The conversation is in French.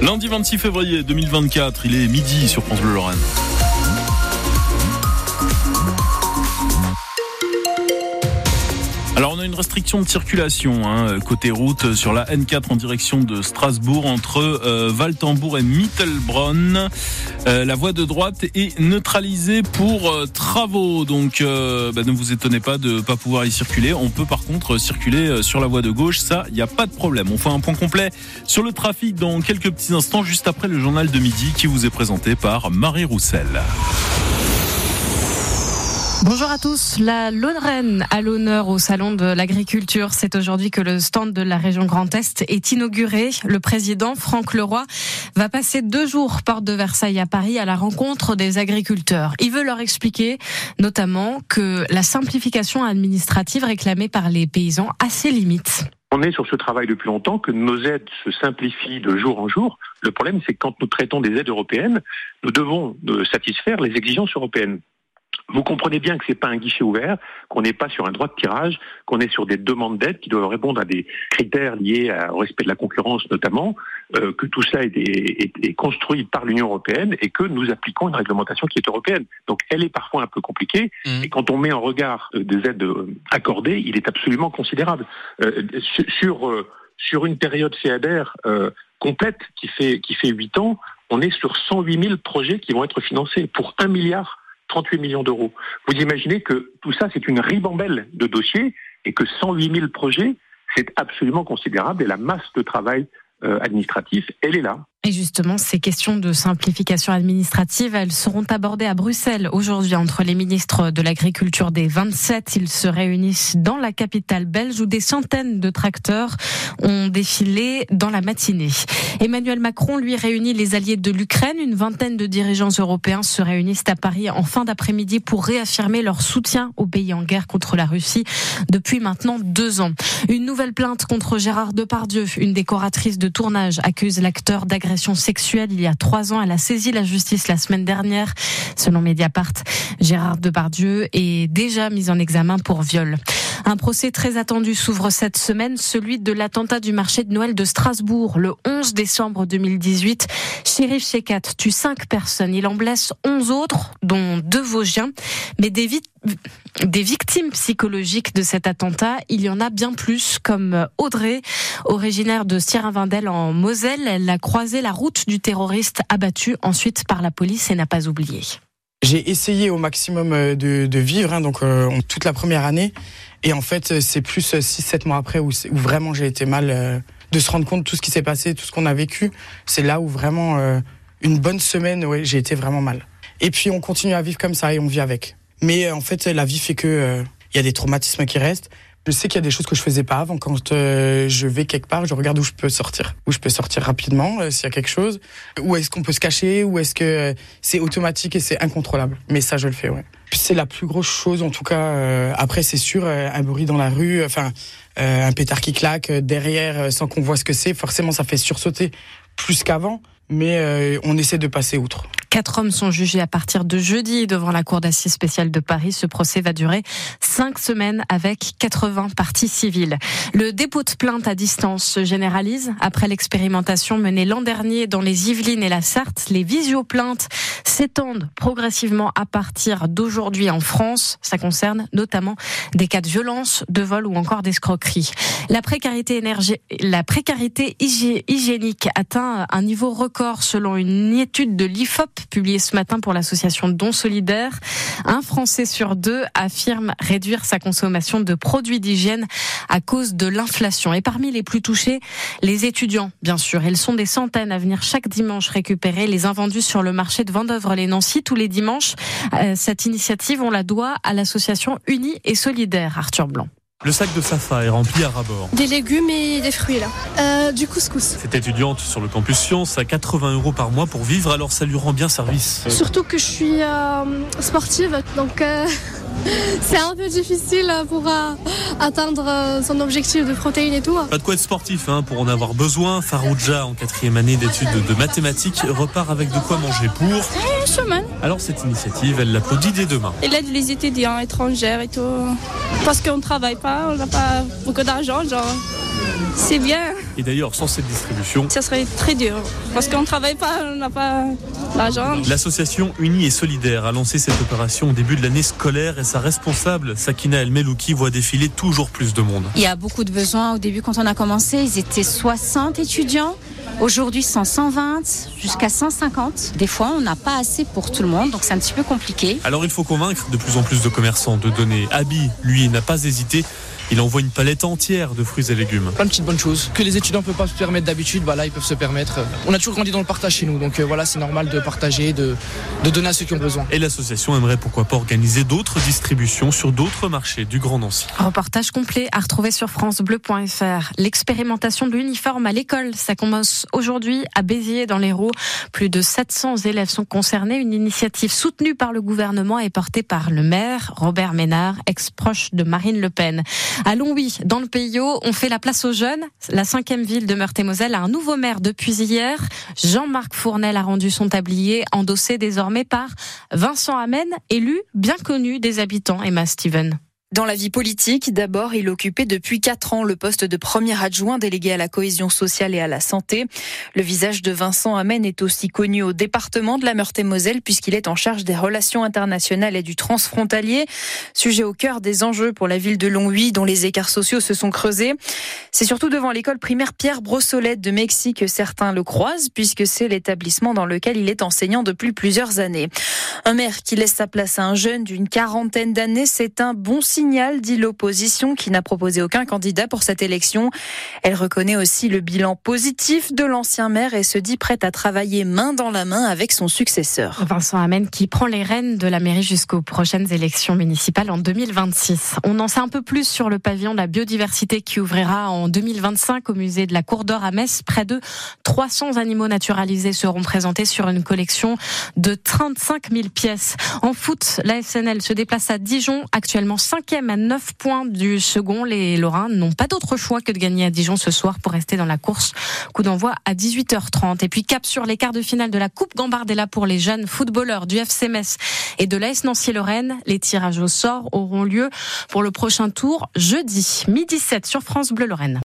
Lundi 26 février 2024, il est midi sur France Bleu Lorraine. Alors on a une restriction de circulation hein, côté route sur la N4 en direction de Strasbourg entre euh, Valtembourg et Mittelbronn. Euh, la voie de droite est neutralisée pour euh, travaux, donc euh, bah, ne vous étonnez pas de pas pouvoir y circuler. On peut par contre circuler euh, sur la voie de gauche, ça il n'y a pas de problème. On fait un point complet sur le trafic dans quelques petits instants, juste après le journal de midi qui vous est présenté par Marie Roussel. Bonjour à tous. La Lorraine à l'honneur au Salon de l'Agriculture. C'est aujourd'hui que le stand de la région Grand Est est inauguré. Le président Franck Leroy va passer deux jours porte de Versailles à Paris à la rencontre des agriculteurs. Il veut leur expliquer notamment que la simplification administrative réclamée par les paysans a ses limites. On est sur ce travail depuis longtemps, que nos aides se simplifient de jour en jour. Le problème, c'est que quand nous traitons des aides européennes, nous devons euh, satisfaire les exigences européennes. Vous comprenez bien que c'est pas un guichet ouvert, qu'on n'est pas sur un droit de tirage, qu'on est sur des demandes d'aide qui doivent répondre à des critères liés au respect de la concurrence notamment, euh, que tout ça est, est, est construit par l'Union européenne et que nous appliquons une réglementation qui est européenne. Donc elle est parfois un peu compliquée Mmh. et quand on met en regard euh, des aides euh, accordées, il est absolument considérable. Euh, sur- sur euh, sur une période CADR euh, complète qui fait qui fait huit ans, on est sur 108 000 projets qui vont être financés pour 1 milliard 38 millions d'euros. Vous imaginez que tout ça, c'est une ribambelle de dossiers et que 108 000 projets, c'est absolument considérable et la masse de travail euh, administratif, elle est là. Et justement, ces questions de simplification administrative, elles seront abordées à Bruxelles aujourd'hui entre les ministres de l'Agriculture des 27. Ils se réunissent dans la capitale belge où des centaines de tracteurs ont défilé dans la matinée. Emmanuel Macron, lui, réunit les alliés de l'Ukraine. Une vingtaine de dirigeants européens se réunissent à Paris en fin d'après-midi pour réaffirmer leur soutien au pays en guerre contre la Russie depuis maintenant deux ans. Une nouvelle plainte contre Gérard Depardieu, une décoratrice de tournage, accuse l'acteur d'agression sexuelle il y a trois ans. Elle a saisi la justice la semaine dernière. Selon Mediapart, Gérard Depardieu est déjà mis en examen pour viol. Un procès très attendu s'ouvre cette semaine, celui de l'attentat du marché de Noël de Strasbourg le 11 décembre 2018. Shérif Shekat tue cinq personnes. Il en blesse onze autres, dont deux Vosgiens. Mais des, vi- des victimes psychologiques de cet attentat, il y en a bien plus, comme Audrey, originaire de Sierra-Vindel en Moselle. Elle a croisé la route du terroriste abattu ensuite par la police et n'a pas oublié. J'ai essayé au maximum euh, de, vivre, hein, donc euh, toute la première année. Et en fait, euh, c'est plus 6-7 mois après où, vraiment j'ai été mal. euh, de se rendre compte de tout ce qui s'est passé, tout ce qu'on a vécu. C'est là où vraiment, euh, une bonne semaine, ouais, j'ai été vraiment mal. Et puis on continue à vivre comme ça et on vit avec. Mais euh, en fait, la vie fait que euh, il y a des traumatismes qui restent. Je sais qu'il y a des choses que je faisais pas avant. Quand euh, je vais quelque part, je regarde où je peux sortir, où je peux sortir rapidement euh, s'il y a quelque chose, où est-ce qu'on peut se cacher, où est-ce que euh, c'est automatique et c'est incontrôlable. Mais ça, je le fais, ouais. C'est la plus grosse chose, en tout cas. euh, après, c'est sûr, un bruit dans la rue, enfin, un pétard qui claque derrière sans qu'on voit ce que c'est. Forcément, ça fait sursauter plus qu'avant, mais on essaie de passer outre. Quatre hommes sont jugés à partir de jeudi devant la Cour d'assises spéciale de Paris. Ce procès va durer cinq semaines avec 80 parties civiles. Le dépôt de plainte à distance se généralise. Après l'expérimentation menée l'an dernier dans les Yvelines et la Sarthe, les visioplaintes s'étendent progressivement à partir d'aujourd'hui en France. Ça concerne notamment des cas de violence, de vol ou encore d'escroquerie. La précarité énergie, la précarité hygi- hygiénique atteint un niveau record selon une étude de l'IFOP publiée ce matin pour l'association Don Solidaire. Un Français sur deux affirme réduire sa consommation de produits d'hygiène à cause de l'inflation. Et parmi les plus touchés, les étudiants, bien sûr. Ils sont des centaines à venir chaque dimanche récupérer les invendus sur le marché de Vendœuvre-les-Nancy tous les dimanches. Euh, cette initiative, on la doit à l'association Unie et Solidaire, Arthur Blanc. Le sac de Safa est rempli à rabord. Des légumes et des fruits là. Euh, du couscous. Cette étudiante sur le campus Science a 80 euros par mois pour vivre, alors ça lui rend bien service. Surtout que je suis euh, sportive, donc euh, c'est un peu difficile pour euh, atteindre euh, son objectif de protéines et tout. Pas de quoi être sportif hein, pour en avoir besoin. Farouja, en quatrième année d'études de mathématiques, repart avec de quoi manger pour. Une semaine. Alors cette initiative, elle l'applaudit dès demain. Elle aide les étudiants étrangers et tout. Parce qu'on ne travaille pas, on n'a pas beaucoup d'argent, genre. C'est bien. Et d'ailleurs, sans cette distribution, Ça serait très dur. Parce qu'on ne travaille pas, on n'a pas l'argent. L'association Unie et Solidaire a lancé cette opération au début de l'année scolaire et sa responsable, Sakina El Melouki, voit défiler toujours plus de monde. Il y a beaucoup de besoins. Au début, quand on a commencé, ils étaient 60 étudiants. Aujourd'hui, ils sont 120 jusqu'à 150. Des fois, on n'a pas assez pour tout le monde, donc c'est un petit peu compliqué. Alors il faut convaincre de plus en plus de commerçants de donner. Abi, lui, n'a pas hésité. Il envoie une palette entière de fruits et légumes. plein de petites bonnes choses que les étudiants ne peuvent pas se permettre d'habitude. Bah là, ils peuvent se permettre. On a toujours grandi dans le partage chez nous, donc euh, voilà, c'est normal de partager, de, de donner à ceux qui ont besoin. Et l'association aimerait pourquoi pas organiser d'autres distributions sur d'autres marchés du Grand Nancy. Reportage complet à retrouver sur francebleu.fr. L'expérimentation de l'uniforme à l'école, ça commence aujourd'hui à Béziers dans l'Hérault. Plus de 700 élèves sont concernés. Une initiative soutenue par le gouvernement et portée par le maire Robert Ménard, ex-proche de Marine Le Pen. À Longwy, dans le Pays Haut, on fait la place aux jeunes. La cinquième ville de Meurthe-et-Moselle a un nouveau maire depuis hier. Jean-Marc Fournel a rendu son tablier, endossé désormais par Vincent Amen, élu bien connu des habitants. Emma Steven. Dans la vie politique, d'abord, il occupait depuis quatre ans le poste de premier adjoint délégué à la cohésion sociale et à la santé. Le visage de Vincent Amen est aussi connu au département de la Meurthe-et-Moselle puisqu'il est en charge des relations internationales et du transfrontalier. Sujet au cœur des enjeux pour la ville de Longwy dont les écarts sociaux se sont creusés. C'est surtout devant l'école primaire Pierre Brossolette de Mexique que certains le croisent puisque c'est l'établissement dans lequel il est enseignant depuis plusieurs années. Un maire qui laisse sa place à un jeune d'une quarantaine d'années, c'est un bon signe signal, dit l'opposition, qui n'a proposé aucun candidat pour cette élection. Elle reconnaît aussi le bilan positif de l'ancien maire et se dit prête à travailler main dans la main avec son successeur. Vincent Amen qui prend les rênes de la mairie jusqu'aux prochaines élections municipales en 2026. On en sait un peu plus sur le pavillon de la biodiversité qui ouvrira en 2025 au musée de la Cour d'Or à Metz. Près de 300 animaux naturalisés seront présentés sur une collection de 35 000 pièces. En foot, la SNL se déplace à Dijon, actuellement 5 à 9 points du second. Les Lorrains n'ont pas d'autre choix que de gagner à Dijon ce soir pour rester dans la course. Coup d'envoi à 18h30. Et puis cap sur les quarts de finale de la Coupe Gambardella pour les jeunes footballeurs du FC Metz et de l'AS Nancy-Lorraine. Les tirages au sort auront lieu pour le prochain tour jeudi, midi 7 sur France Bleu Lorraine.